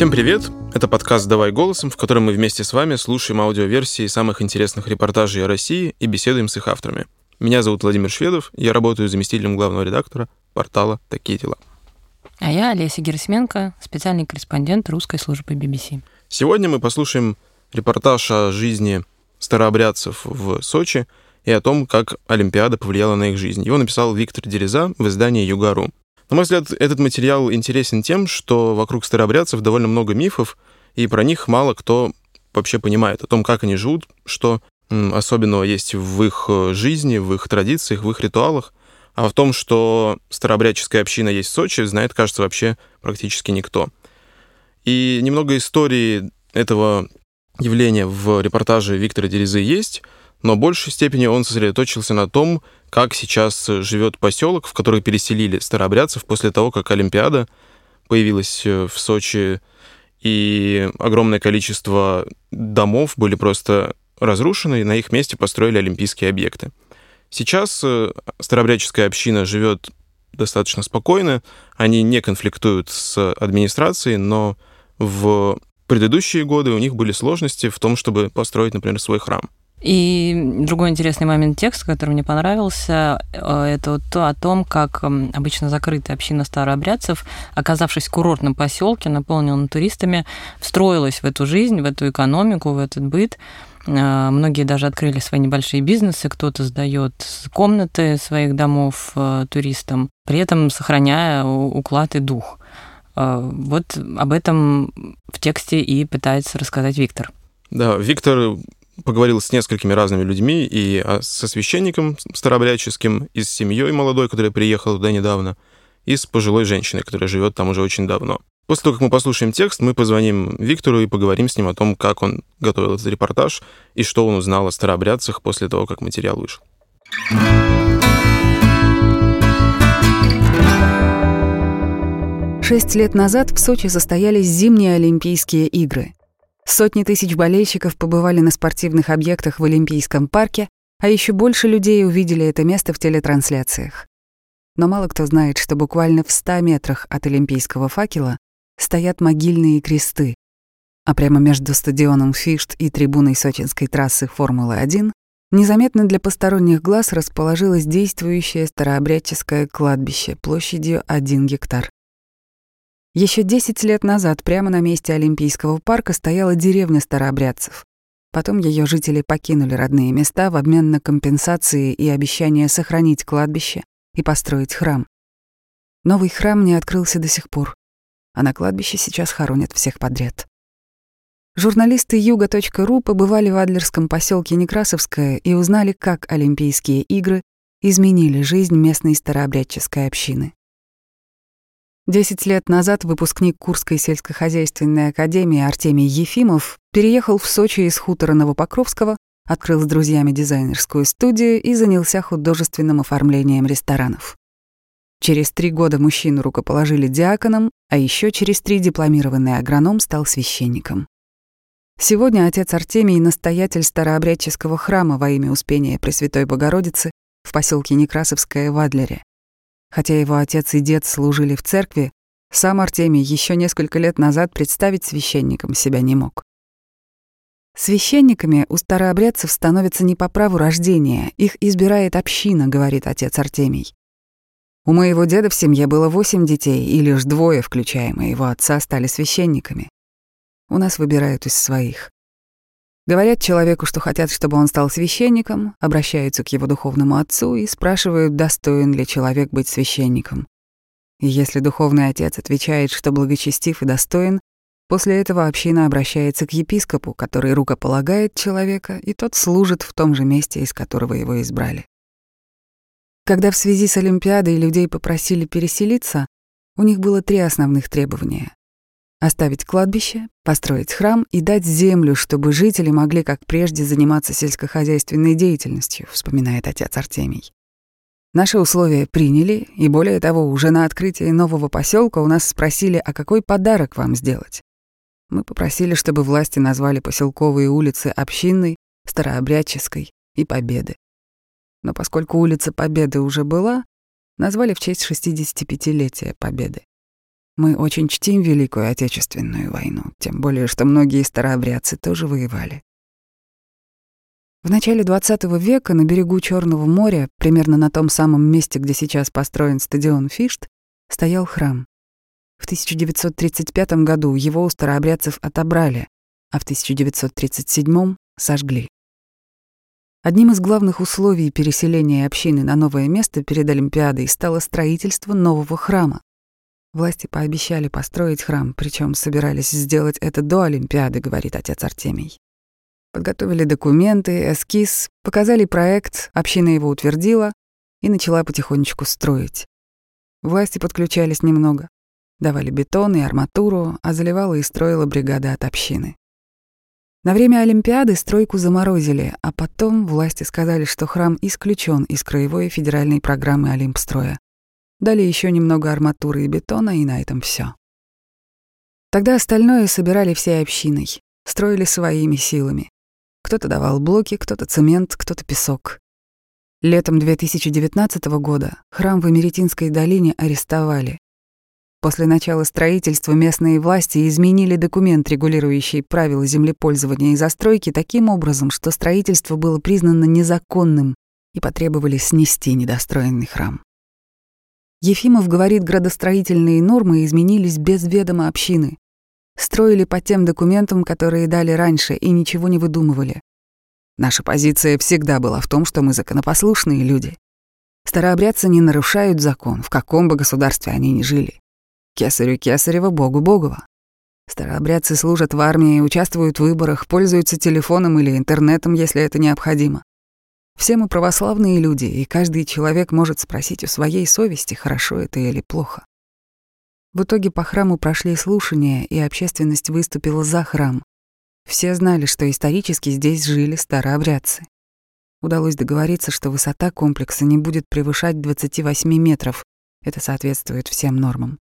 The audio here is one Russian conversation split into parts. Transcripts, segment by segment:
Всем привет! Это подкаст «Давай голосом», в котором мы вместе с вами слушаем аудиоверсии самых интересных репортажей о России и беседуем с их авторами. Меня зовут Владимир Шведов, я работаю заместителем главного редактора портала «Такие дела». А я Олеся Герасименко, специальный корреспондент русской службы BBC. Сегодня мы послушаем репортаж о жизни старообрядцев в Сочи и о том, как Олимпиада повлияла на их жизнь. Его написал Виктор Дереза в издании «Югару». На мой взгляд, этот материал интересен тем, что вокруг старообрядцев довольно много мифов, и про них мало кто вообще понимает, о том, как они живут, что особенного есть в их э, жизни, в их традициях, в их ритуалах. А в том, что старообрядческая община есть в Сочи, знает, кажется, вообще практически никто. И немного истории этого явления в репортаже Виктора Дерезы есть, но в большей степени он сосредоточился на том, как сейчас живет поселок, в который переселили старообрядцев после того, как Олимпиада появилась э, в Сочи, и огромное количество домов были просто разрушены, и на их месте построили олимпийские объекты. Сейчас э, старообрядческая община живет достаточно спокойно, они не конфликтуют с администрацией, но в предыдущие годы у них были сложности в том, чтобы построить, например, свой храм. И другой интересный момент текста, который мне понравился, э, это вот то о том, как обычно закрытая община старообрядцев, оказавшись в курортном поселке, наполненном туристами, встроилась в эту жизнь, в эту экономику, в этот быт. Э, многие даже открыли свои небольшие бизнесы, кто-то сдает комнаты своих домов э, туристам, при этом сохраняя уклад и дух. Вот об этом в тексте и пытается рассказать Виктор. Да, Виктор поговорил с несколькими разными людьми, и а, со священником старообрядческим, и с семьей молодой, которая приехала туда недавно, и с пожилой женщиной, которая живет там уже очень давно. После того, как мы послушаем текст, мы позвоним Виктору и поговорим с ним о том, как он готовил этот репортаж и что он узнал о старообрядцах после того, как материал вышел. Шесть лет назад в Сочи состоялись зимние Олимпийские игры. Сотни тысяч болельщиков побывали на спортивных объектах в Олимпийском парке, а еще больше людей увидели это место в телетрансляциях. Но мало кто знает, что буквально в 100 метрах от Олимпийского факела стоят могильные кресты, а прямо между стадионом Фишт и трибуной сочинской трассы Формулы-1 незаметно для посторонних глаз расположилось действующее старообрядческое кладбище площадью 1 гектар. Еще 10 лет назад прямо на месте Олимпийского парка стояла деревня старообрядцев. Потом ее жители покинули родные места в обмен на компенсации и обещание сохранить кладбище и построить храм. Новый храм не открылся до сих пор, а на кладбище сейчас хоронят всех подряд. Журналисты юга.ру побывали в Адлерском поселке Некрасовское и узнали, как Олимпийские игры изменили жизнь местной старообрядческой общины. Десять лет назад выпускник Курской сельскохозяйственной академии Артемий Ефимов переехал в Сочи из хутора Новопокровского, открыл с друзьями дизайнерскую студию и занялся художественным оформлением ресторанов. Через три года мужчину рукоположили диаконом, а еще через три дипломированный агроном стал священником. Сегодня отец Артемий — настоятель старообрядческого храма во имя Успения Пресвятой Богородицы в поселке Некрасовское в Адлере. Хотя его отец и дед служили в церкви, сам Артемий еще несколько лет назад представить священником себя не мог. Священниками у старообрядцев становятся не по праву рождения, их избирает община, говорит отец Артемий. У моего деда в семье было восемь детей, и лишь двое, включая моего отца, стали священниками. У нас выбирают из своих. Говорят человеку, что хотят, чтобы он стал священником, обращаются к его духовному отцу и спрашивают, достоин ли человек быть священником. И если духовный отец отвечает, что благочестив и достоин, после этого община обращается к епископу, который рукополагает человека, и тот служит в том же месте, из которого его избрали. Когда в связи с Олимпиадой людей попросили переселиться, у них было три основных требования. Оставить кладбище, построить храм и дать землю, чтобы жители могли, как прежде, заниматься сельскохозяйственной деятельностью, вспоминает отец Артемий. Наши условия приняли, и более того, уже на открытии нового поселка у нас спросили, а какой подарок вам сделать. Мы попросили, чтобы власти назвали поселковые улицы Общинной, Старообрядческой и Победы. Но поскольку улица Победы уже была, назвали в честь 65-летия Победы. Мы очень чтим Великую Отечественную войну, тем более, что многие старообрядцы тоже воевали. В начале XX века на берегу Черного моря, примерно на том самом месте, где сейчас построен стадион Фишт, стоял храм. В 1935 году его у старообрядцев отобрали, а в 1937 сожгли. Одним из главных условий переселения общины на новое место перед Олимпиадой стало строительство нового храма. Власти пообещали построить храм, причем собирались сделать это до Олимпиады, говорит отец Артемий. Подготовили документы, эскиз, показали проект, община его утвердила и начала потихонечку строить. Власти подключались немного, давали бетон и арматуру, а заливала и строила бригада от общины. На время Олимпиады стройку заморозили, а потом власти сказали, что храм исключен из краевой федеральной программы Олимпстроя. Дали еще немного арматуры и бетона, и на этом все. Тогда остальное собирали всей общиной, строили своими силами. Кто-то давал блоки, кто-то цемент, кто-то песок. Летом 2019 года храм в Эмеретинской долине арестовали. После начала строительства местные власти изменили документ, регулирующий правила землепользования и застройки таким образом, что строительство было признано незаконным и потребовали снести недостроенный храм. Ефимов говорит, градостроительные нормы изменились без ведома общины. Строили по тем документам, которые дали раньше, и ничего не выдумывали. Наша позиция всегда была в том, что мы законопослушные люди. Старообрядцы не нарушают закон, в каком бы государстве они ни жили. Кесарю Кесарева, Богу Богова. Старообрядцы служат в армии, участвуют в выборах, пользуются телефоном или интернетом, если это необходимо. Все мы православные люди, и каждый человек может спросить у своей совести, хорошо это или плохо. В итоге по храму прошли слушания, и общественность выступила за храм. Все знали, что исторически здесь жили старообрядцы. Удалось договориться, что высота комплекса не будет превышать 28 метров. Это соответствует всем нормам.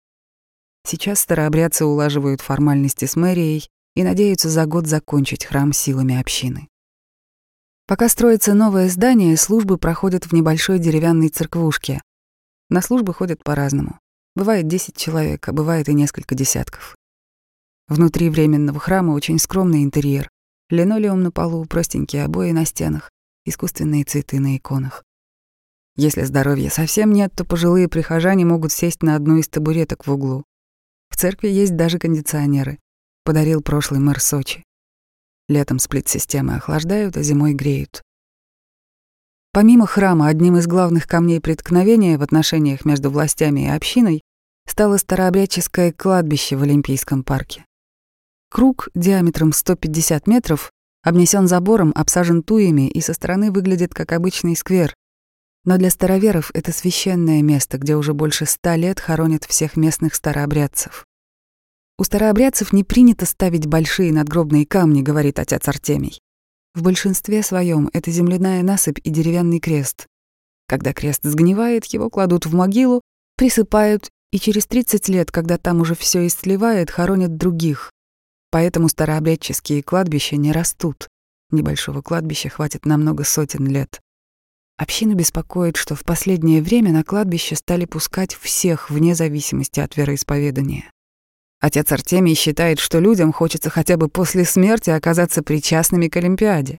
Сейчас старообрядцы улаживают формальности с мэрией и надеются за год закончить храм силами общины. Пока строится новое здание, службы проходят в небольшой деревянной церквушке. На службы ходят по-разному. Бывает 10 человек, а бывает и несколько десятков. Внутри временного храма очень скромный интерьер. Линолеум на полу, простенькие обои на стенах, искусственные цветы на иконах. Если здоровья совсем нет, то пожилые прихожане могут сесть на одну из табуреток в углу. В церкви есть даже кондиционеры. Подарил прошлый мэр Сочи. Летом сплит-системы охлаждают, а зимой греют. Помимо храма, одним из главных камней преткновения в отношениях между властями и общиной стало старообрядческое кладбище в Олимпийском парке. Круг диаметром 150 метров обнесен забором, обсажен туями и со стороны выглядит как обычный сквер. Но для староверов это священное место, где уже больше ста лет хоронят всех местных старообрядцев. У старообрядцев не принято ставить большие надгробные камни, говорит отец Артемий. В большинстве своем это земляная насыпь и деревянный крест. Когда крест сгнивает, его кладут в могилу, присыпают, и через 30 лет, когда там уже все истлевает, хоронят других. Поэтому старообрядческие кладбища не растут. Небольшого кладбища хватит на много сотен лет. Общину беспокоит, что в последнее время на кладбище стали пускать всех вне зависимости от вероисповедания. Отец Артемий считает, что людям хочется хотя бы после смерти оказаться причастными к Олимпиаде.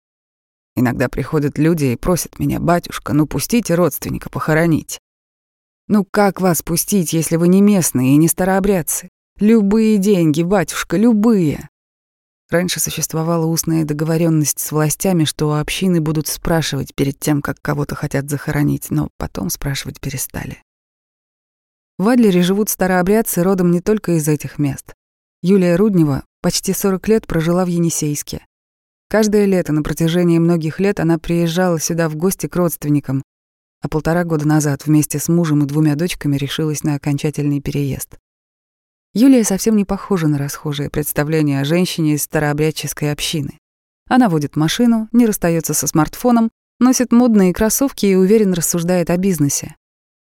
Иногда приходят люди и просят меня, батюшка, ну пустите родственника похоронить. Ну как вас пустить, если вы не местные и не старообрядцы? Любые деньги, батюшка, любые. Раньше существовала устная договоренность с властями, что у общины будут спрашивать перед тем, как кого-то хотят захоронить, но потом спрашивать перестали. В Адлере живут старообрядцы родом не только из этих мест. Юлия Руднева почти 40 лет прожила в Енисейске. Каждое лето на протяжении многих лет она приезжала сюда в гости к родственникам, а полтора года назад вместе с мужем и двумя дочками решилась на окончательный переезд. Юлия совсем не похожа на расхожее представление о женщине из старообрядческой общины. Она водит машину, не расстается со смартфоном, носит модные кроссовки и уверенно рассуждает о бизнесе.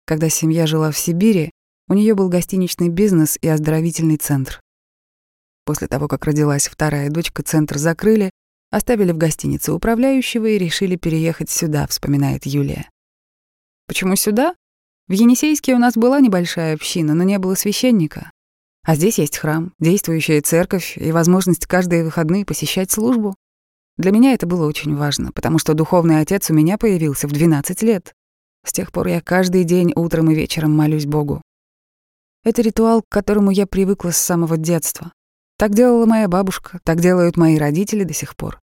Когда семья жила в Сибири, у нее был гостиничный бизнес и оздоровительный центр. После того, как родилась вторая дочка, центр закрыли, оставили в гостинице управляющего и решили переехать сюда, вспоминает Юлия. Почему сюда? В Енисейске у нас была небольшая община, но не было священника. А здесь есть храм, действующая церковь и возможность каждые выходные посещать службу. Для меня это было очень важно, потому что духовный отец у меня появился в 12 лет. С тех пор я каждый день утром и вечером молюсь Богу. Это ритуал, к которому я привыкла с самого детства. Так делала моя бабушка, так делают мои родители до сих пор.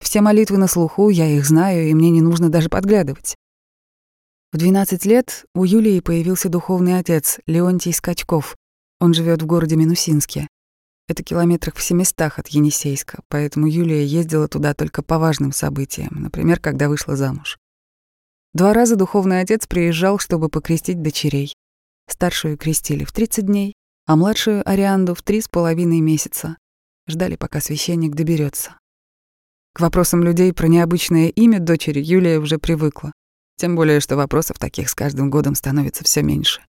Все молитвы на слуху, я их знаю, и мне не нужно даже подглядывать. В 12 лет у Юлии появился духовный отец Леонтий Скачков. Он живет в городе Минусинске. Это километрах в 700 от Енисейска, поэтому Юлия ездила туда только по важным событиям, например, когда вышла замуж. Два раза духовный отец приезжал, чтобы покрестить дочерей. Старшую крестили в 30 дней, а младшую Арианду в три с половиной месяца. Ждали, пока священник доберется. К вопросам людей про необычное имя дочери Юлия уже привыкла. Тем более, что вопросов таких с каждым годом становится все меньше.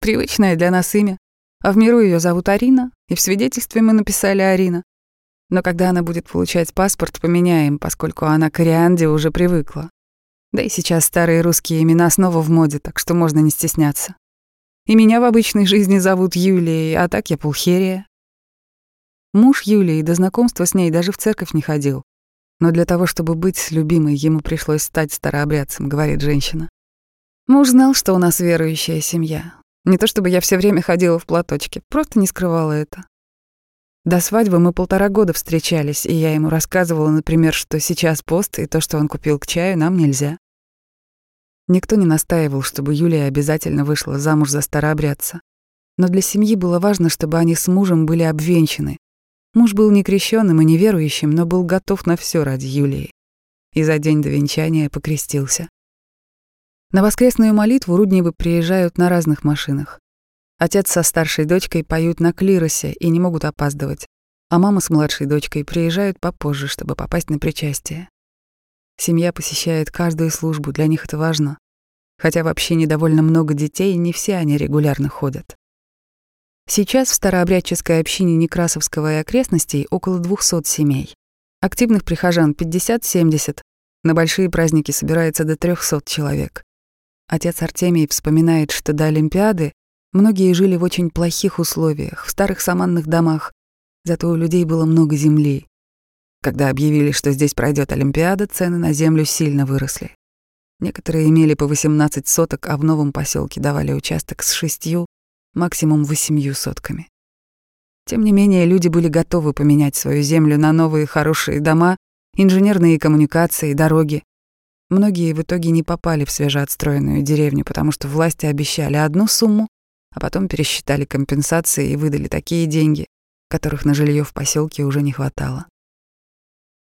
Привычное для нас имя. А в миру ее зовут Арина, и в свидетельстве мы написали Арина. Но когда она будет получать паспорт, поменяем, поскольку она к Арианде уже привыкла. Да и сейчас старые русские имена снова в моде, так что можно не стесняться. И меня в обычной жизни зовут Юлией, а так я Пулхерия. Муж Юлии до знакомства с ней даже в церковь не ходил. Но для того, чтобы быть любимой, ему пришлось стать старообрядцем, говорит женщина. Муж знал, что у нас верующая семья. Не то чтобы я все время ходила в платочке, просто не скрывала это. До свадьбы мы полтора года встречались, и я ему рассказывала, например, что сейчас пост, и то, что он купил к чаю, нам нельзя. Никто не настаивал, чтобы Юлия обязательно вышла замуж за старообрядца. Но для семьи было важно, чтобы они с мужем были обвенчаны. Муж был не крещенным и неверующим, но был готов на все ради Юлии. И за день до венчания покрестился. На воскресную молитву Рудневы приезжают на разных машинах. Отец со старшей дочкой поют на клиросе и не могут опаздывать, а мама с младшей дочкой приезжают попозже, чтобы попасть на причастие. Семья посещает каждую службу, для них это важно. Хотя вообще недовольно много детей, не все они регулярно ходят. Сейчас в старообрядческой общине Некрасовского и окрестностей около 200 семей. Активных прихожан 50-70, на большие праздники собирается до 300 человек. Отец Артемий вспоминает, что до Олимпиады многие жили в очень плохих условиях, в старых саманных домах, зато у людей было много земли. Когда объявили, что здесь пройдет Олимпиада, цены на землю сильно выросли. Некоторые имели по 18 соток, а в новом поселке давали участок с шестью, максимум восемью сотками. Тем не менее, люди были готовы поменять свою землю на новые хорошие дома, инженерные коммуникации, дороги. Многие в итоге не попали в свежеотстроенную деревню, потому что власти обещали одну сумму, а потом пересчитали компенсации и выдали такие деньги, которых на жилье в поселке уже не хватало.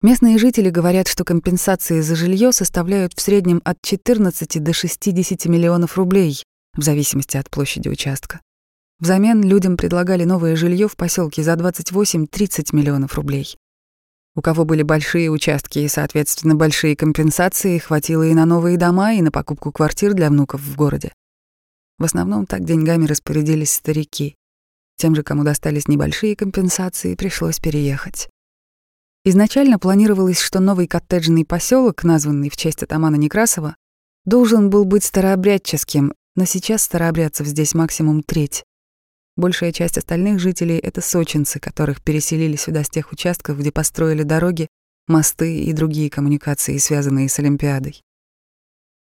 Местные жители говорят, что компенсации за жилье составляют в среднем от 14 до 60 миллионов рублей, в зависимости от площади участка. Взамен людям предлагали новое жилье в поселке за 28-30 миллионов рублей. У кого были большие участки и, соответственно, большие компенсации, хватило и на новые дома, и на покупку квартир для внуков в городе. В основном так деньгами распорядились старики. Тем же, кому достались небольшие компенсации, пришлось переехать. Изначально планировалось, что новый коттеджный поселок, названный в честь атамана Некрасова, должен был быть старообрядческим, но сейчас старообрядцев здесь максимум треть. Большая часть остальных жителей — это сочинцы, которых переселили сюда с тех участков, где построили дороги, мосты и другие коммуникации, связанные с Олимпиадой.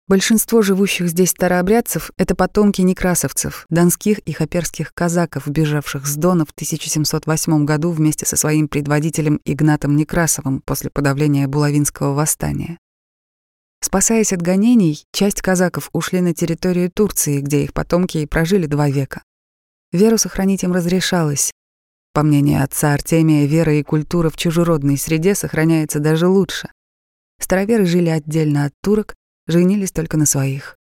Большинство живущих здесь старообрядцев — это потомки некрасовцев, донских и хоперских казаков, бежавших с Дона в 1708 году вместе со своим предводителем Игнатом Некрасовым после подавления Булавинского восстания. Спасаясь от гонений, часть казаков ушли на территорию Турции, где их потомки и прожили два века. Веру сохранить им разрешалось. По мнению отца Артемия, вера и культура в чужеродной среде сохраняется даже лучше. Староверы жили отдельно от турок, женились только на своих.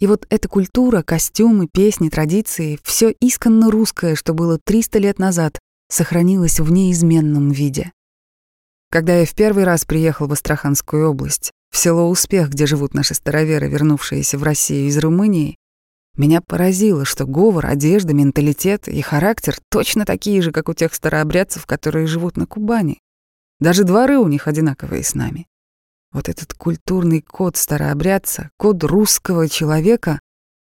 И вот эта культура, костюмы, песни, традиции — все исконно русское, что было 300 лет назад, сохранилось в неизменном виде. Когда я в первый раз приехал в Астраханскую область, в село Успех, где живут наши староверы, вернувшиеся в Россию из Румынии, меня поразило, что говор, одежда, менталитет и характер точно такие же, как у тех старообрядцев, которые живут на Кубани. Даже дворы у них одинаковые с нами. Вот этот культурный код старообрядца, код русского человека,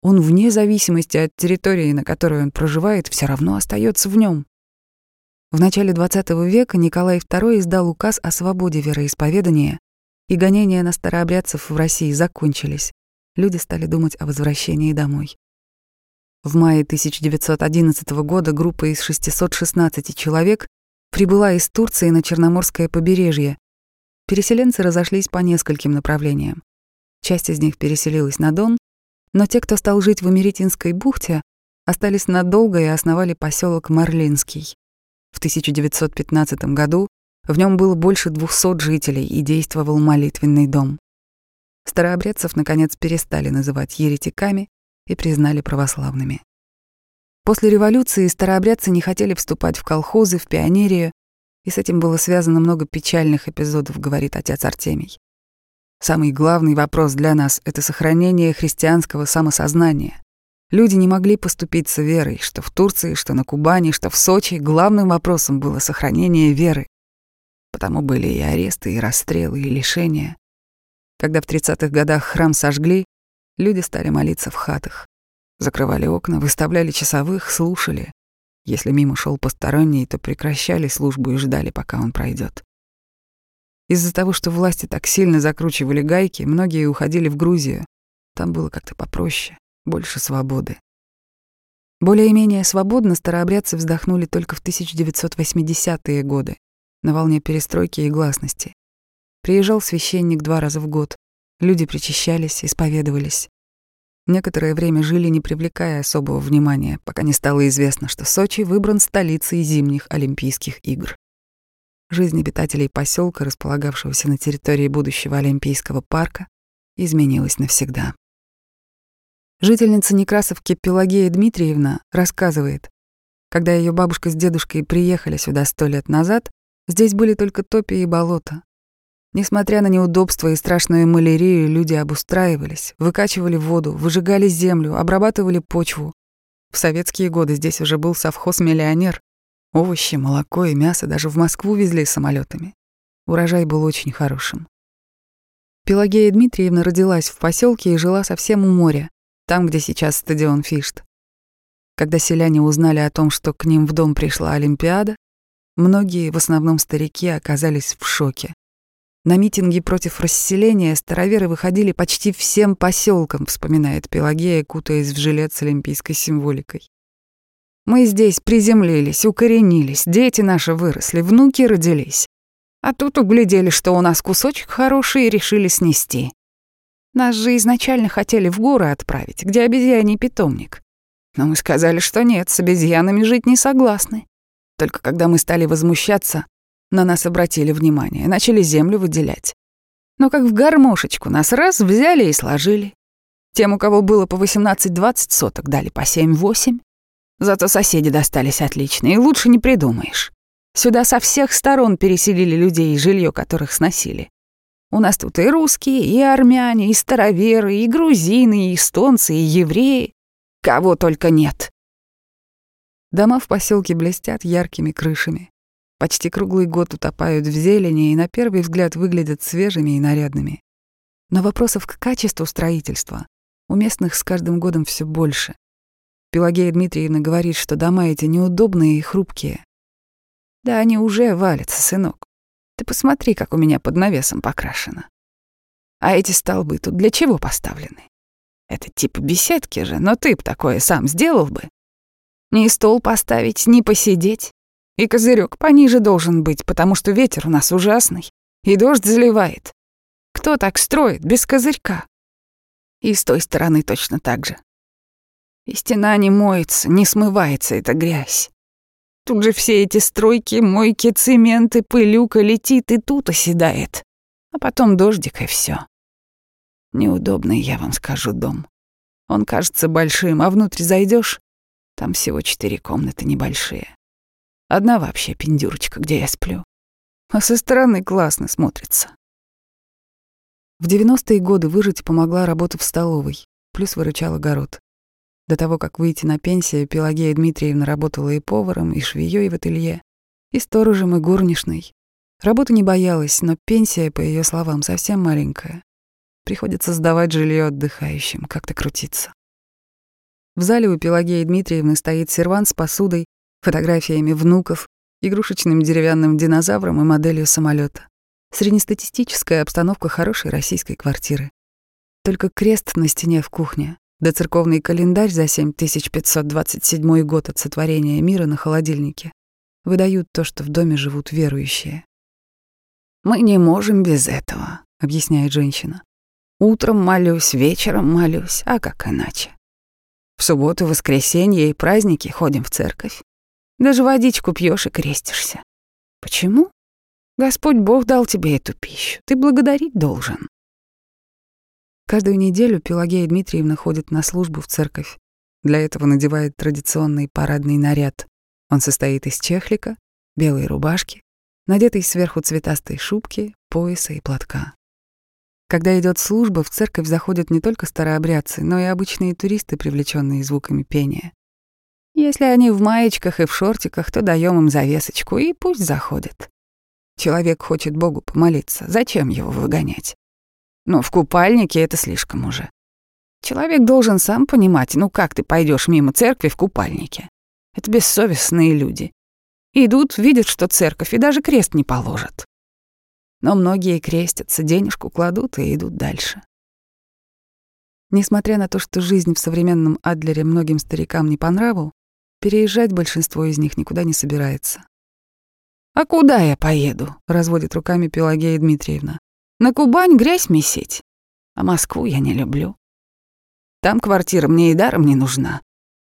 Он вне зависимости от территории, на которой он проживает, все равно остается в нем. В начале XX века Николай II издал указ о свободе вероисповедания, и гонения на старообрядцев в России закончились. Люди стали думать о возвращении домой. В мае 1911 года группа из 616 человек прибыла из Турции на Черноморское побережье. Переселенцы разошлись по нескольким направлениям. Часть из них переселилась на Дон, но те, кто стал жить в Америтинской бухте, остались надолго и основали поселок Марлинский. В 1915 году в нем было больше 200 жителей и действовал молитвенный дом. Старообрядцев, наконец, перестали называть еретиками, и признали православными. После революции старообрядцы не хотели вступать в колхозы, в пионерию, и с этим было связано много печальных эпизодов, говорит отец Артемий. Самый главный вопрос для нас — это сохранение христианского самосознания. Люди не могли поступиться верой, что в Турции, что на Кубани, что в Сочи главным вопросом было сохранение веры. Потому были и аресты, и расстрелы, и лишения. Когда в 30-х годах храм сожгли, Люди стали молиться в хатах. Закрывали окна, выставляли часовых, слушали. Если мимо шел посторонний, то прекращали службу и ждали, пока он пройдет. Из-за того, что власти так сильно закручивали гайки, многие уходили в Грузию. Там было как-то попроще, больше свободы. Более-менее свободно старообрядцы вздохнули только в 1980-е годы, на волне перестройки и гласности. Приезжал священник два раза в год, Люди причащались, исповедовались. Некоторое время жили, не привлекая особого внимания, пока не стало известно, что Сочи выбран столицей зимних Олимпийских игр. Жизнь обитателей поселка, располагавшегося на территории будущего Олимпийского парка, изменилась навсегда. Жительница Некрасовки Пелагея Дмитриевна рассказывает, когда ее бабушка с дедушкой приехали сюда сто лет назад, здесь были только топи и болота. Несмотря на неудобства и страшную малярию, люди обустраивались, выкачивали воду, выжигали землю, обрабатывали почву. В советские годы здесь уже был совхоз-миллионер. Овощи, молоко и мясо даже в Москву везли самолетами. Урожай был очень хорошим. Пелагея Дмитриевна родилась в поселке и жила совсем у моря, там, где сейчас стадион Фишт. Когда селяне узнали о том, что к ним в дом пришла Олимпиада, многие, в основном старики, оказались в шоке. На митинги против расселения староверы выходили почти всем поселкам, вспоминает Пелагея, кутаясь в жилет с олимпийской символикой. Мы здесь приземлились, укоренились, дети наши выросли, внуки родились. А тут углядели, что у нас кусочек хороший, и решили снести. Нас же изначально хотели в горы отправить, где обезьяний питомник. Но мы сказали, что нет, с обезьянами жить не согласны. Только когда мы стали возмущаться, на нас обратили внимание, начали землю выделять. Но как в гармошечку нас раз взяли и сложили. Тем, у кого было по 18-20 соток, дали по 7-8. Зато соседи достались отлично, и лучше не придумаешь. Сюда со всех сторон переселили людей и жилье, которых сносили. У нас тут и русские, и армяне, и староверы, и грузины, и эстонцы, и евреи. Кого только нет. Дома в поселке блестят яркими крышами почти круглый год утопают в зелени и на первый взгляд выглядят свежими и нарядными. Но вопросов к качеству строительства у местных с каждым годом все больше. Пелагея Дмитриевна говорит, что дома эти неудобные и хрупкие. Да они уже валятся, сынок. Ты посмотри, как у меня под навесом покрашено. А эти столбы тут для чего поставлены? Это типа беседки же, но ты б такое сам сделал бы. Ни стол поставить, ни посидеть. И козырек пониже должен быть, потому что ветер у нас ужасный, и дождь заливает. Кто так строит без козырька? И с той стороны точно так же. И стена не моется, не смывается эта грязь. Тут же все эти стройки, мойки, цементы, пылюка летит и тут оседает. А потом дождик и все. Неудобный, я вам скажу, дом. Он кажется большим, а внутрь зайдешь, там всего четыре комнаты небольшие. Одна вообще пиндюрочка, где я сплю. А со стороны классно смотрится. В 90-е годы выжить помогла работа в столовой, плюс выручал огород. До того, как выйти на пенсию, Пелагея Дмитриевна работала и поваром, и швеей в ателье, и сторожем, и горничной. Работа не боялась, но пенсия, по ее словам, совсем маленькая. Приходится сдавать жилье отдыхающим, как-то крутиться. В зале у Пелагеи Дмитриевны стоит сервант с посудой, фотографиями внуков, игрушечным деревянным динозавром и моделью самолета. Среднестатистическая обстановка хорошей российской квартиры. Только крест на стене в кухне, да церковный календарь за 7527 год от сотворения мира на холодильнике выдают то, что в доме живут верующие. «Мы не можем без этого», — объясняет женщина. «Утром молюсь, вечером молюсь, а как иначе? В субботу, воскресенье и праздники ходим в церковь. Даже водичку пьешь и крестишься. Почему? Господь Бог дал тебе эту пищу, ты благодарить должен». Каждую неделю Пелагея Дмитриевна ходит на службу в церковь. Для этого надевает традиционный парадный наряд. Он состоит из чехлика, белой рубашки, надетой сверху цветастой шубки, пояса и платка. Когда идет служба, в церковь заходят не только старообрядцы, но и обычные туристы, привлеченные звуками пения. Если они в маечках и в шортиках, то даем им завесочку, и пусть заходят. Человек хочет Богу помолиться, зачем его выгонять? Но в купальнике это слишком уже. Человек должен сам понимать, ну как ты пойдешь мимо церкви в купальнике? Это бессовестные люди. Идут, видят, что церковь, и даже крест не положат. Но многие крестятся, денежку кладут и идут дальше. Несмотря на то, что жизнь в современном Адлере многим старикам не по нраву, переезжать большинство из них никуда не собирается. «А куда я поеду?» — разводит руками Пелагея Дмитриевна. На Кубань грязь месить, а Москву я не люблю. Там квартира мне и даром не нужна.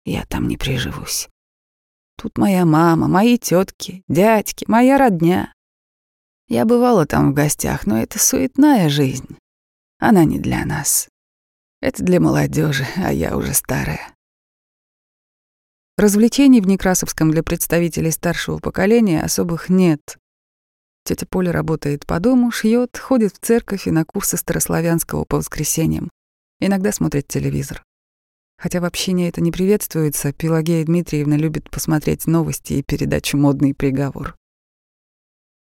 Я там не приживусь. Тут моя мама, мои тетки, дядьки, моя родня. Я бывала там в гостях, но это суетная жизнь. Она не для нас. Это для молодежи, а я уже старая. Развлечений в Некрасовском для представителей старшего поколения особых нет. Тетя Поля работает по дому, шьет, ходит в церковь и на курсы старославянского по воскресеньям. Иногда смотрит телевизор. Хотя в общине это не приветствуется, Пелагея Дмитриевна любит посмотреть новости и передачу «Модный приговор».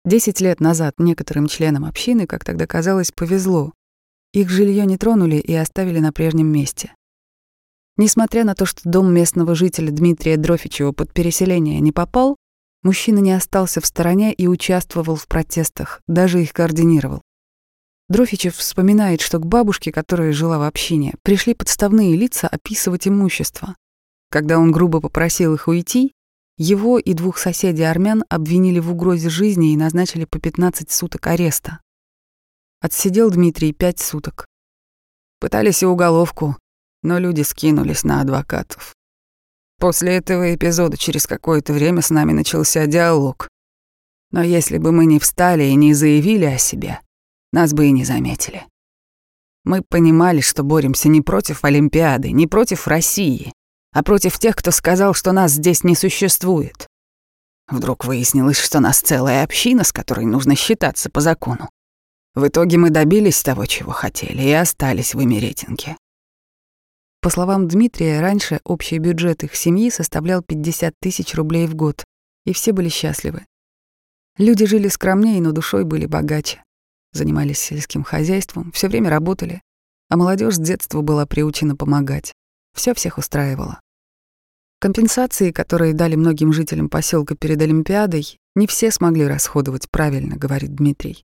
Десять лет назад некоторым членам общины, как тогда казалось, повезло. Их жилье не тронули и оставили на прежнем месте. Несмотря на то, что дом местного жителя Дмитрия Дрофичева под переселение не попал, Мужчина не остался в стороне и участвовал в протестах, даже их координировал. Дрофичев вспоминает, что к бабушке, которая жила в общине, пришли подставные лица описывать имущество. Когда он грубо попросил их уйти, его и двух соседей армян обвинили в угрозе жизни и назначили по 15 суток ареста. Отсидел Дмитрий пять суток. Пытались и уголовку, но люди скинулись на адвокатов. После этого эпизода через какое-то время с нами начался диалог. Но если бы мы не встали и не заявили о себе, нас бы и не заметили. Мы понимали, что боремся не против Олимпиады, не против России, а против тех, кто сказал, что нас здесь не существует. Вдруг выяснилось, что нас целая община, с которой нужно считаться по закону. В итоге мы добились того, чего хотели, и остались в Эмеретинге. По словам Дмитрия, раньше общий бюджет их семьи составлял 50 тысяч рублей в год, и все были счастливы. Люди жили скромнее, но душой были богаче. Занимались сельским хозяйством, все время работали, а молодежь с детства была приучена помогать. Все всех устраивало. Компенсации, которые дали многим жителям поселка перед Олимпиадой, не все смогли расходовать правильно, говорит Дмитрий.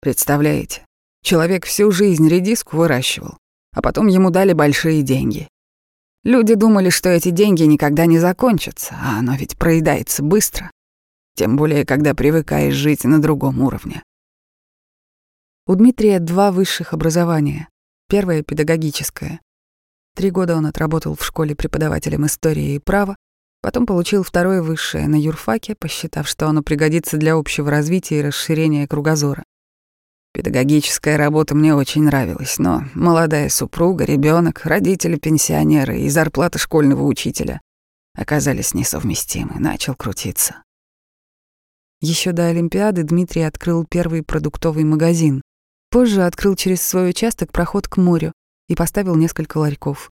Представляете, человек всю жизнь редиску выращивал, а потом ему дали большие деньги. Люди думали, что эти деньги никогда не закончатся, а оно ведь проедается быстро. Тем более, когда привыкаешь жить на другом уровне. У Дмитрия два высших образования. Первое — педагогическое. Три года он отработал в школе преподавателем истории и права, потом получил второе высшее на юрфаке, посчитав, что оно пригодится для общего развития и расширения кругозора. Педагогическая работа мне очень нравилась, но молодая супруга, ребенок, родители-пенсионеры и зарплата школьного учителя оказались несовместимы, начал крутиться. Еще до Олимпиады Дмитрий открыл первый продуктовый магазин. Позже открыл через свой участок проход к морю и поставил несколько ларьков.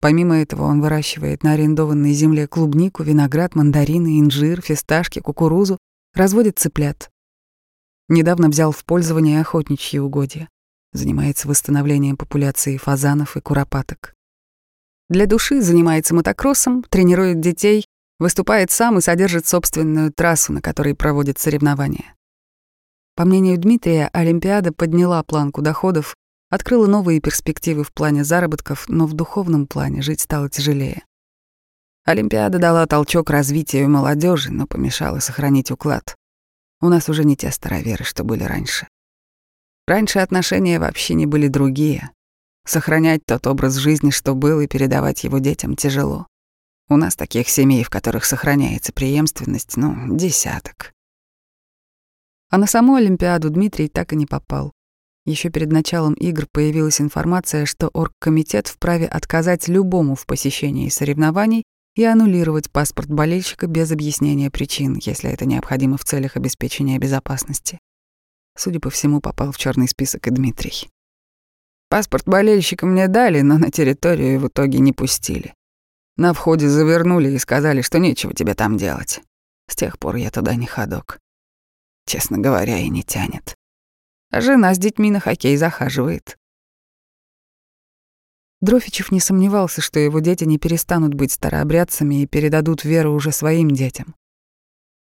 Помимо этого он выращивает на арендованной земле клубнику, виноград, мандарины, инжир, фисташки, кукурузу, разводит цыплят. Недавно взял в пользование охотничьи угодья. Занимается восстановлением популяции фазанов и куропаток. Для души занимается мотокроссом, тренирует детей, выступает сам и содержит собственную трассу, на которой проводит соревнования. По мнению Дмитрия, Олимпиада подняла планку доходов, открыла новые перспективы в плане заработков, но в духовном плане жить стало тяжелее. Олимпиада дала толчок развитию молодежи, но помешала сохранить уклад. У нас уже не те староверы, что были раньше. Раньше отношения вообще не были другие. Сохранять тот образ жизни, что был, и передавать его детям тяжело. У нас таких семей, в которых сохраняется преемственность, ну, десяток. А на саму Олимпиаду Дмитрий так и не попал. Еще перед началом игр появилась информация, что оргкомитет вправе отказать любому в посещении соревнований и аннулировать паспорт болельщика без объяснения причин, если это необходимо в целях обеспечения безопасности. Судя по всему, попал в черный список и Дмитрий. Паспорт болельщика мне дали, но на территорию в итоге не пустили. На входе завернули и сказали, что нечего тебе там делать. С тех пор я туда не ходок. Честно говоря, и не тянет. А жена с детьми на хоккей захаживает. Дрофичев не сомневался, что его дети не перестанут быть старообрядцами и передадут веру уже своим детям.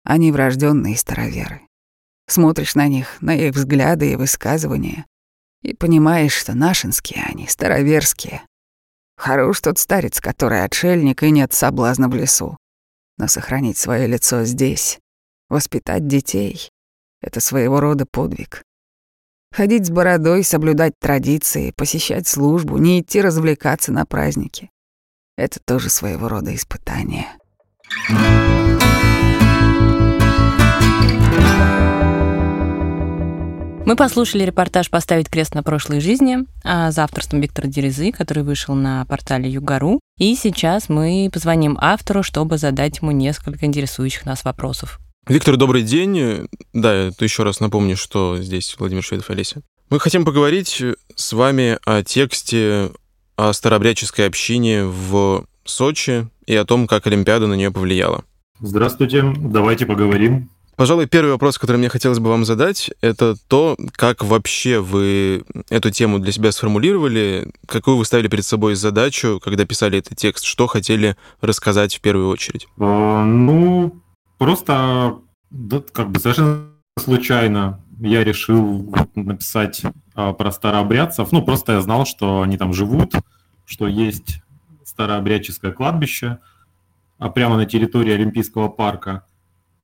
Они врожденные староверы. Смотришь на них, на их взгляды и высказывания, и понимаешь, что нашинские они, староверские. Хорош тот старец, который отшельник и нет соблазна в лесу. Но сохранить свое лицо здесь, воспитать детей — это своего рода подвиг. Ходить с бородой, соблюдать традиции, посещать службу, не идти развлекаться на праздники — это тоже своего рода испытание. Мы послушали репортаж «Поставить крест на прошлой жизни» за авторством Виктора Дерезы, который вышел на портале Югару. И сейчас мы позвоним автору, чтобы задать ему несколько интересующих нас вопросов. Виктор, добрый день. Да, еще раз напомню, что здесь Владимир Шведов Олеся. Мы хотим поговорить с вами о тексте о старообрядческой общине в Сочи и о том, как Олимпиада на нее повлияла. Здравствуйте, давайте поговорим. Пожалуй, первый вопрос, который мне хотелось бы вам задать, это то, как вообще вы эту тему для себя сформулировали, какую вы ставили перед собой задачу, когда писали этот текст, что хотели рассказать в первую очередь? А, ну, просто да, как бы совершенно случайно я решил написать а, про старообрядцев. Ну, просто я знал, что они там живут, что есть старообрядческое кладбище а прямо на территории Олимпийского парка –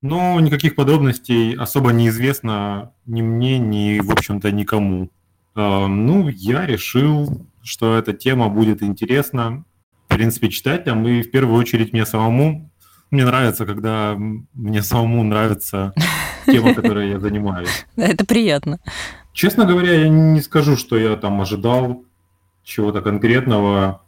но никаких подробностей особо неизвестно ни мне, ни, в общем-то, никому. А, ну, я решил, что эта тема будет интересна, в принципе, читателям, и в первую очередь мне самому. Мне нравится, когда мне самому нравится тема, которой я занимаюсь. Это приятно. Честно говоря, я не скажу, что я там ожидал чего-то конкретного.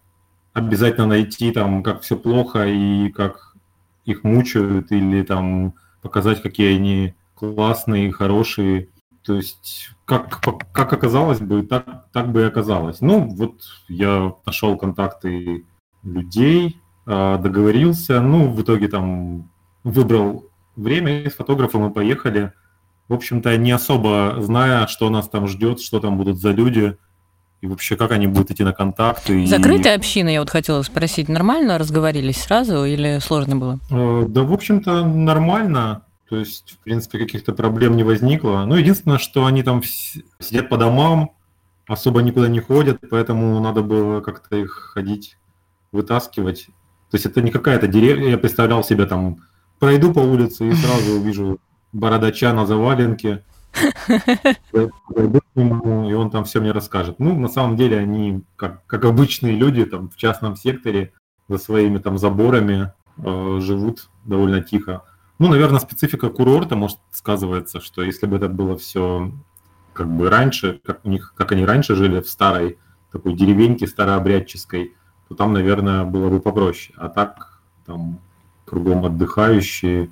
Обязательно найти там, как все плохо и как их мучают или там показать, какие они классные, хорошие. То есть, как, как оказалось бы, так, так бы и оказалось. Ну, вот я нашел контакты людей, договорился, ну, в итоге там выбрал время с фотографом и поехали. В общем-то, не особо зная, что нас там ждет, что там будут за люди, и вообще как они будут идти на контакты. Закрытая и... община, я вот хотела спросить, нормально разговорились сразу или сложно было? Э, да, в общем-то, нормально. То есть, в принципе, каких-то проблем не возникло. Ну, единственное, что они там сидят по домам, особо никуда не ходят, поэтому надо было как-то их ходить, вытаскивать. То есть это не какая-то деревня, я представлял себе там, пройду по улице и сразу увижу бородача на заваленке, Пойду к нему, и он там все мне расскажет. Ну, на самом деле, они, как, как обычные люди, там, в частном секторе, за своими там заборами э, живут довольно тихо. Ну, наверное, специфика курорта, может, сказывается, что если бы это было все как бы раньше, как у них, как они раньше жили в старой такой деревеньке старообрядческой, то там, наверное, было бы попроще. А так там кругом отдыхающие,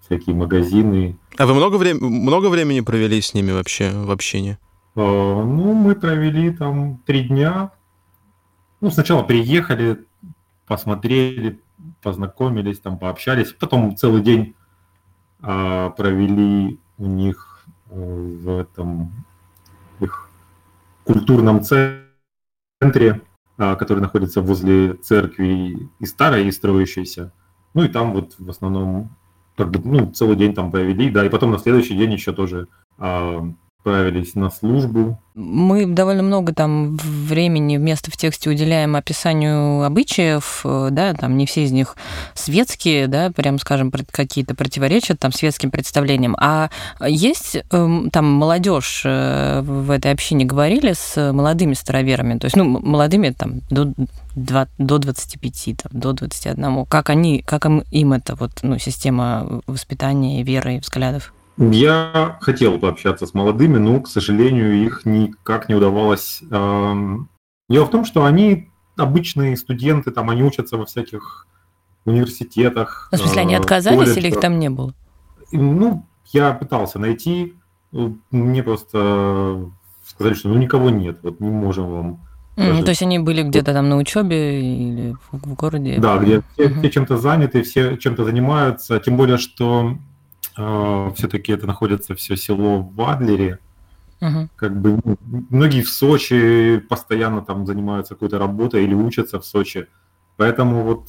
всякие магазины. А вы много, врем- много времени провели с ними вообще в общении? А, ну, мы провели там три дня. Ну, сначала приехали, посмотрели, познакомились, там пообщались. Потом целый день а, провели у них э, в этом их культурном центре. А, который находится возле церкви и старая, и строящаяся. Ну и там вот в основном как бы, ну, целый день там провели, да, и потом на следующий день еще тоже а, отправились на службу. Мы довольно много там времени вместо в тексте уделяем описанию обычаев, э, да, там не все из них светские, да, прям скажем, какие-то противоречат там светским представлениям. А есть эм, там молодежь э, в этой общине говорили с молодыми староверами, то есть, ну, молодыми там до, до 25, там, до 21. Как они, как им, им это вот, ну, система воспитания, веры, взглядов? Я хотел пообщаться с молодыми, но, к сожалению, их никак не удавалось. Дело в том, что они обычные студенты, там они учатся во всяких университетах. Ну, в смысле, они а, отказались колледжах. или их там не было? Ну, я пытался найти, мне просто сказали, что ну никого нет, вот не можем вам. Mm, даже... То есть они были где-то там на учебе или в городе? Да, где все, все чем-то заняты, все чем-то занимаются, тем более, что э, все-таки это находится все село в Адлере. Угу. Как бы ну, многие в Сочи постоянно там занимаются какой-то работой или учатся в Сочи. Поэтому вот,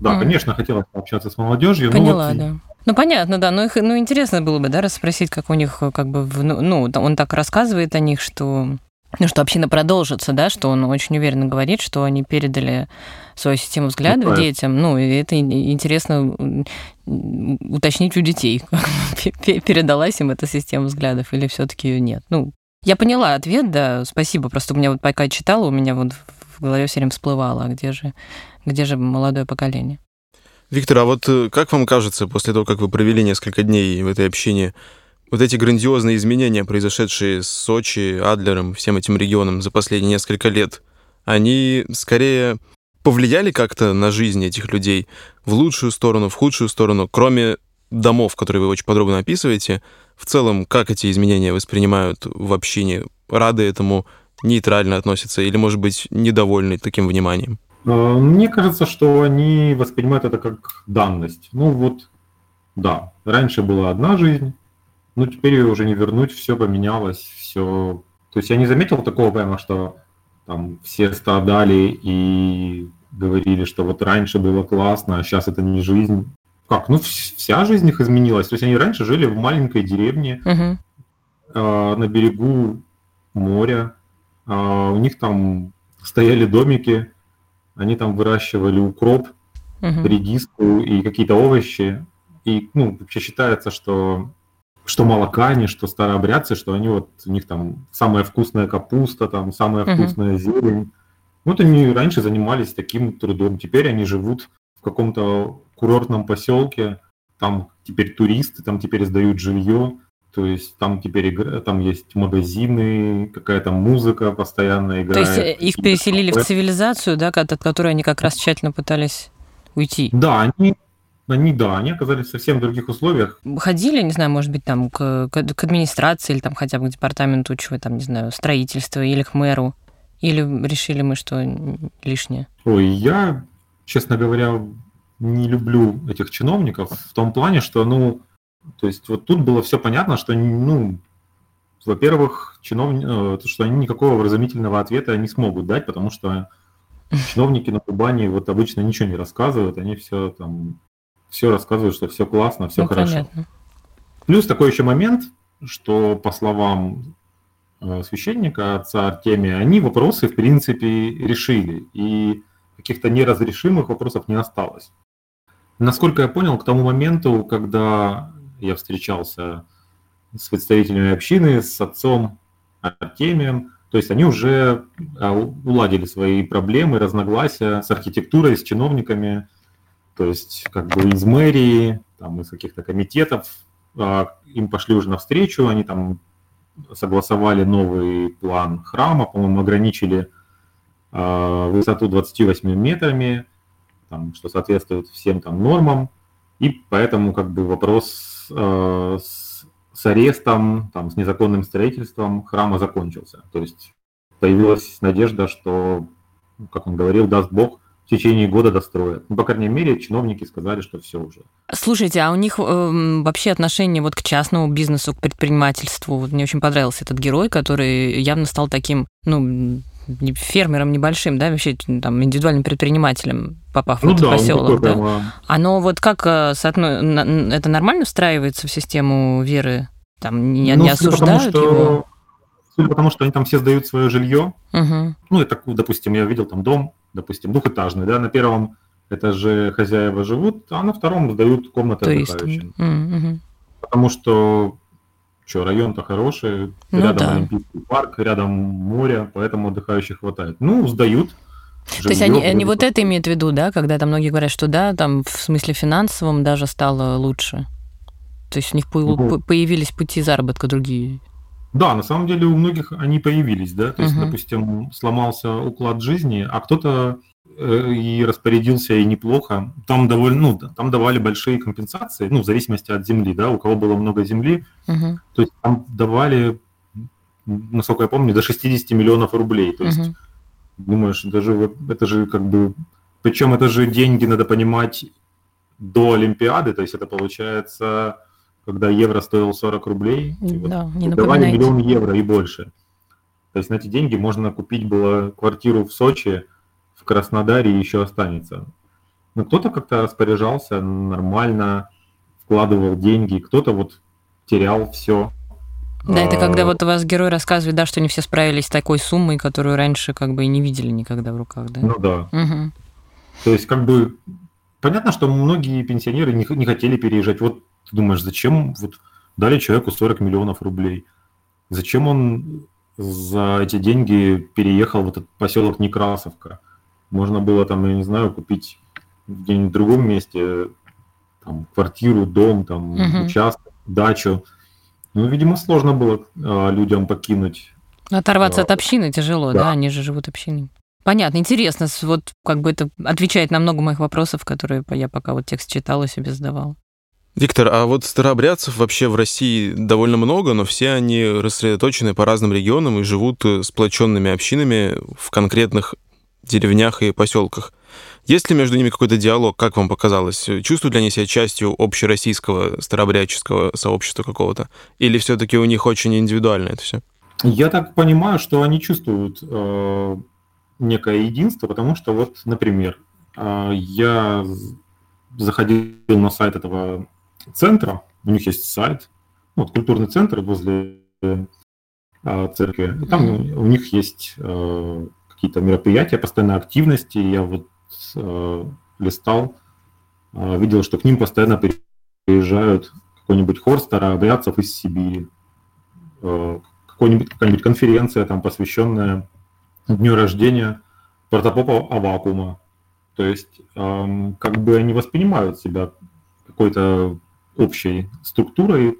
да, угу. конечно, хотелось пообщаться с молодежью. Поняла, но вот... да. Ну, понятно, да. Но их, ну, интересно было бы, да, расспросить, как у них, как бы, ну, ну он так рассказывает о них, что ну, что община продолжится, да, что он очень уверенно говорит, что они передали свою систему взглядов ну, детям. Ну, и это интересно уточнить у детей, передалась им эта система взглядов или все таки ее нет. Ну, я поняла ответ, да, спасибо. Просто у меня вот пока читала, у меня вот в голове все время всплывало, а где же, где же молодое поколение? Виктор, а вот э, как вам кажется, после того, как вы провели несколько дней в этой общине, вот эти грандиозные изменения, произошедшие с Сочи, Адлером, всем этим регионом за последние несколько лет, они скорее повлияли как-то на жизнь этих людей в лучшую сторону, в худшую сторону, кроме домов, которые вы очень подробно описываете, в целом, как эти изменения воспринимают в общине? Рады этому, нейтрально относятся или, может быть, недовольны таким вниманием? А, мне кажется, что они воспринимают это как данность. Ну вот, да, раньше была одна жизнь, ну, теперь ее уже не вернуть, все поменялось, все. То есть я не заметил такого прямо, что там все страдали и говорили, что вот раньше было классно, а сейчас это не жизнь. Как? Ну, вся жизнь их изменилась. То есть они раньше жили в маленькой деревне uh-huh. э, на берегу моря. Э, у них там стояли домики, они там выращивали укроп, uh-huh. редиску и какие-то овощи. И ну, вообще считается, что что молокане, что старообрядцы, что они вот, у них там самая вкусная капуста, там самая uh-huh. вкусная зелень. Вот они раньше занимались таким трудом, теперь они живут в каком-то курортном поселке, там теперь туристы, там теперь сдают жилье, то есть там теперь игра, там есть магазины, какая-то музыка постоянно играет. То есть их переселили в цивилизацию, да, от которой они как раз тщательно пытались уйти? Да, они они, да, они оказались в совсем других условиях. Ходили, не знаю, может быть, там к, к администрации или там хотя бы к департаменту чего там, не знаю, строительства или к мэру? Или решили мы, что лишнее? Ой, я, честно говоря, не люблю этих чиновников в том плане, что, ну, то есть вот тут было все понятно, что, ну, во-первых, чиновники, э, что они никакого вразумительного ответа не смогут дать, потому что чиновники на Кубани вот обычно ничего не рассказывают, они все там все рассказывают, что все классно, все ну, хорошо. Понятно. Плюс такой еще момент, что по словам э, священника, отца Артемия, они вопросы, в принципе, решили, и каких-то неразрешимых вопросов не осталось. Насколько я понял, к тому моменту, когда я встречался с представителями общины, с отцом Артемием, то есть они уже а, уладили свои проблемы, разногласия с архитектурой, с чиновниками, то есть как бы из мэрии, там, из каких-то комитетов а, им пошли уже навстречу, они там согласовали новый план храма, по-моему, ограничили а, высоту 28 метрами, там, что соответствует всем там нормам, и поэтому как бы вопрос э, с, с арестом, там, с незаконным строительством храма закончился. То есть появилась надежда, что, как он говорил, даст Бог, в течение года достроят. Ну, по крайней мере, чиновники сказали, что все уже. Слушайте, а у них э, вообще отношение вот к частному бизнесу, к предпринимательству? Вот мне очень понравился этот герой, который явно стал таким, ну, фермером небольшим, да, вообще там индивидуальным предпринимателем, попав ну, в этот да, поселок, да? Прямо... Оно вот как э, соотно... это нормально встраивается в систему веры? Там не, ну, не осуждают потому, что... его? Судя потому, что они там все сдают свое жилье. Угу. Ну, это, допустим, я видел там дом, допустим, двухэтажный, да, на первом этаже хозяева живут, а на втором сдают комнаты отдыхающим. Угу. Потому что что, район-то хороший, ну, рядом да. Олимпийский парк, рядом море, поэтому отдыхающих хватает. Ну, сдают. То есть они, они вот это имеют в виду, да, когда там многие говорят, что да, там в смысле финансовом даже стало лучше. То есть у них ну, появились пути заработка другие. Да, на самом деле у многих они появились, да. То есть, угу. допустим, сломался уклад жизни, а кто-то Э, и распорядился и неплохо. Там довольно, ну, там давали большие компенсации, ну, в зависимости от земли, да, у кого было много земли, угу. то есть там давали, насколько я помню, до 60 миллионов рублей. То есть, угу. думаешь, даже это же как бы, причем это же деньги, надо понимать, до Олимпиады, то есть это получается, когда евро стоил 40 рублей, да, вот, не давали миллион евро и больше. То есть на эти деньги можно купить было квартиру в Сочи, Краснодаре еще останется. Но кто-то как-то распоряжался нормально, вкладывал деньги, кто-то вот терял все. Да, это когда а, вот у вас герой рассказывает, да, что не все справились с такой суммой, которую раньше как бы и не видели никогда в руках, да? Ну да. Угу. То есть как бы понятно, что многие пенсионеры не, не хотели переезжать. Вот ты думаешь, зачем вот дали человеку 40 миллионов рублей? Зачем он за эти деньги переехал в этот поселок Некрасовка? Можно было там, я не знаю, купить где-нибудь в другом месте там, квартиру, дом, там, угу. участок, дачу. Ну, видимо, сложно было а, людям покинуть. Оторваться а, от общины тяжело, да. да, они же живут общиной. Понятно, интересно, вот как бы это отвечает на много моих вопросов, которые я пока вот текст читала, себе задавала. Виктор, а вот старообрядцев вообще в России довольно много, но все они рассредоточены по разным регионам и живут сплоченными общинами в конкретных деревнях и поселках. Есть ли между ними какой-то диалог, как вам показалось? Чувствуют ли они себя частью общероссийского старообрядческого сообщества какого-то? Или все-таки у них очень индивидуально это все? Я так понимаю, что они чувствуют э, некое единство, потому что вот, например, э, я заходил на сайт этого центра, у них есть сайт, ну, вот культурный центр возле э, церкви, и там у них есть э, какие-то мероприятия, постоянно активности. Я вот э, листал, видел, что к ним постоянно приезжают какой-нибудь хор старообрядцев из Сибири, какой-нибудь, какая-нибудь конференция, там, посвященная дню рождения протопопа Авакума. То есть э, как бы они воспринимают себя какой-то общей структурой,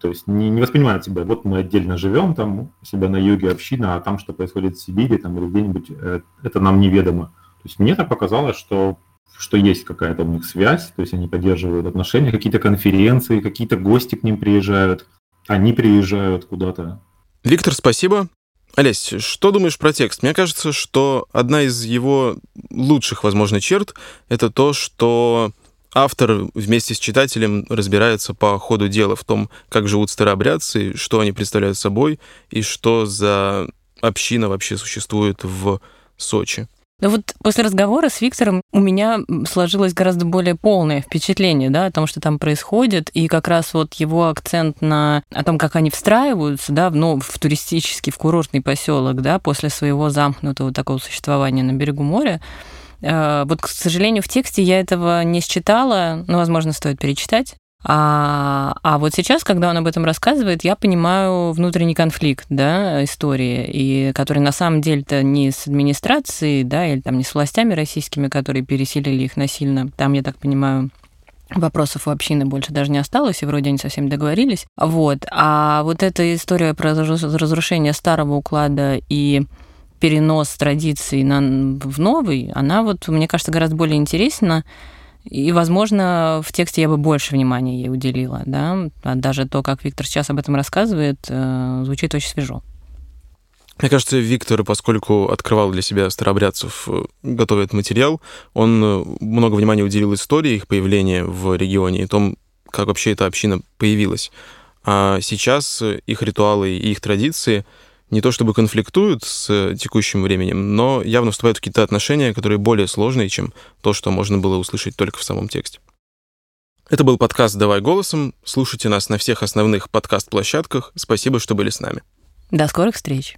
то есть не, не воспринимают себя, вот мы отдельно живем, там у себя на юге община, а там, что происходит в Сибири там, или где-нибудь, э, это нам неведомо. То есть мне так показалось, что, что есть какая-то у них связь, то есть они поддерживают отношения, какие-то конференции, какие-то гости к ним приезжают, они приезжают куда-то. Виктор, спасибо. Олесь, что думаешь про текст? Мне кажется, что одна из его лучших, возможно, черт — это то, что автор вместе с читателем разбирается по ходу дела в том, как живут старообрядцы, что они представляют собой и что за община вообще существует в Сочи. Да вот после разговора с Виктором у меня сложилось гораздо более полное впечатление, да, о том, что там происходит, и как раз вот его акцент на о том, как они встраиваются, да, в, ну, в туристический, в курортный поселок, да, после своего замкнутого такого существования на берегу моря, вот, к сожалению, в тексте я этого не считала, но, возможно, стоит перечитать. А, а вот сейчас, когда он об этом рассказывает, я понимаю внутренний конфликт, да, истории, и который на самом деле-то не с администрацией, да, или там не с властями российскими, которые переселили их насильно. Там, я так понимаю, вопросов у общины больше даже не осталось, и вроде они совсем договорились. Вот. А вот эта история про разрушение старого уклада и перенос традиций на, в новый, она вот, мне кажется, гораздо более интересна. И, возможно, в тексте я бы больше внимания ей уделила, да. А даже то, как Виктор сейчас об этом рассказывает, э, звучит очень свежо. Мне кажется, Виктор, поскольку открывал для себя старообрядцев, э, готовит материал, он э, много внимания уделил истории их появления в регионе и том, как вообще эта община появилась. А сейчас их ритуалы и их традиции не то чтобы конфликтуют с текущим временем, но явно вступают в какие-то отношения, которые более сложные, чем то, что можно было услышать только в самом тексте. Это был подкаст «Давай голосом». Слушайте нас на всех основных подкаст-площадках. Спасибо, что были с нами. До скорых встреч.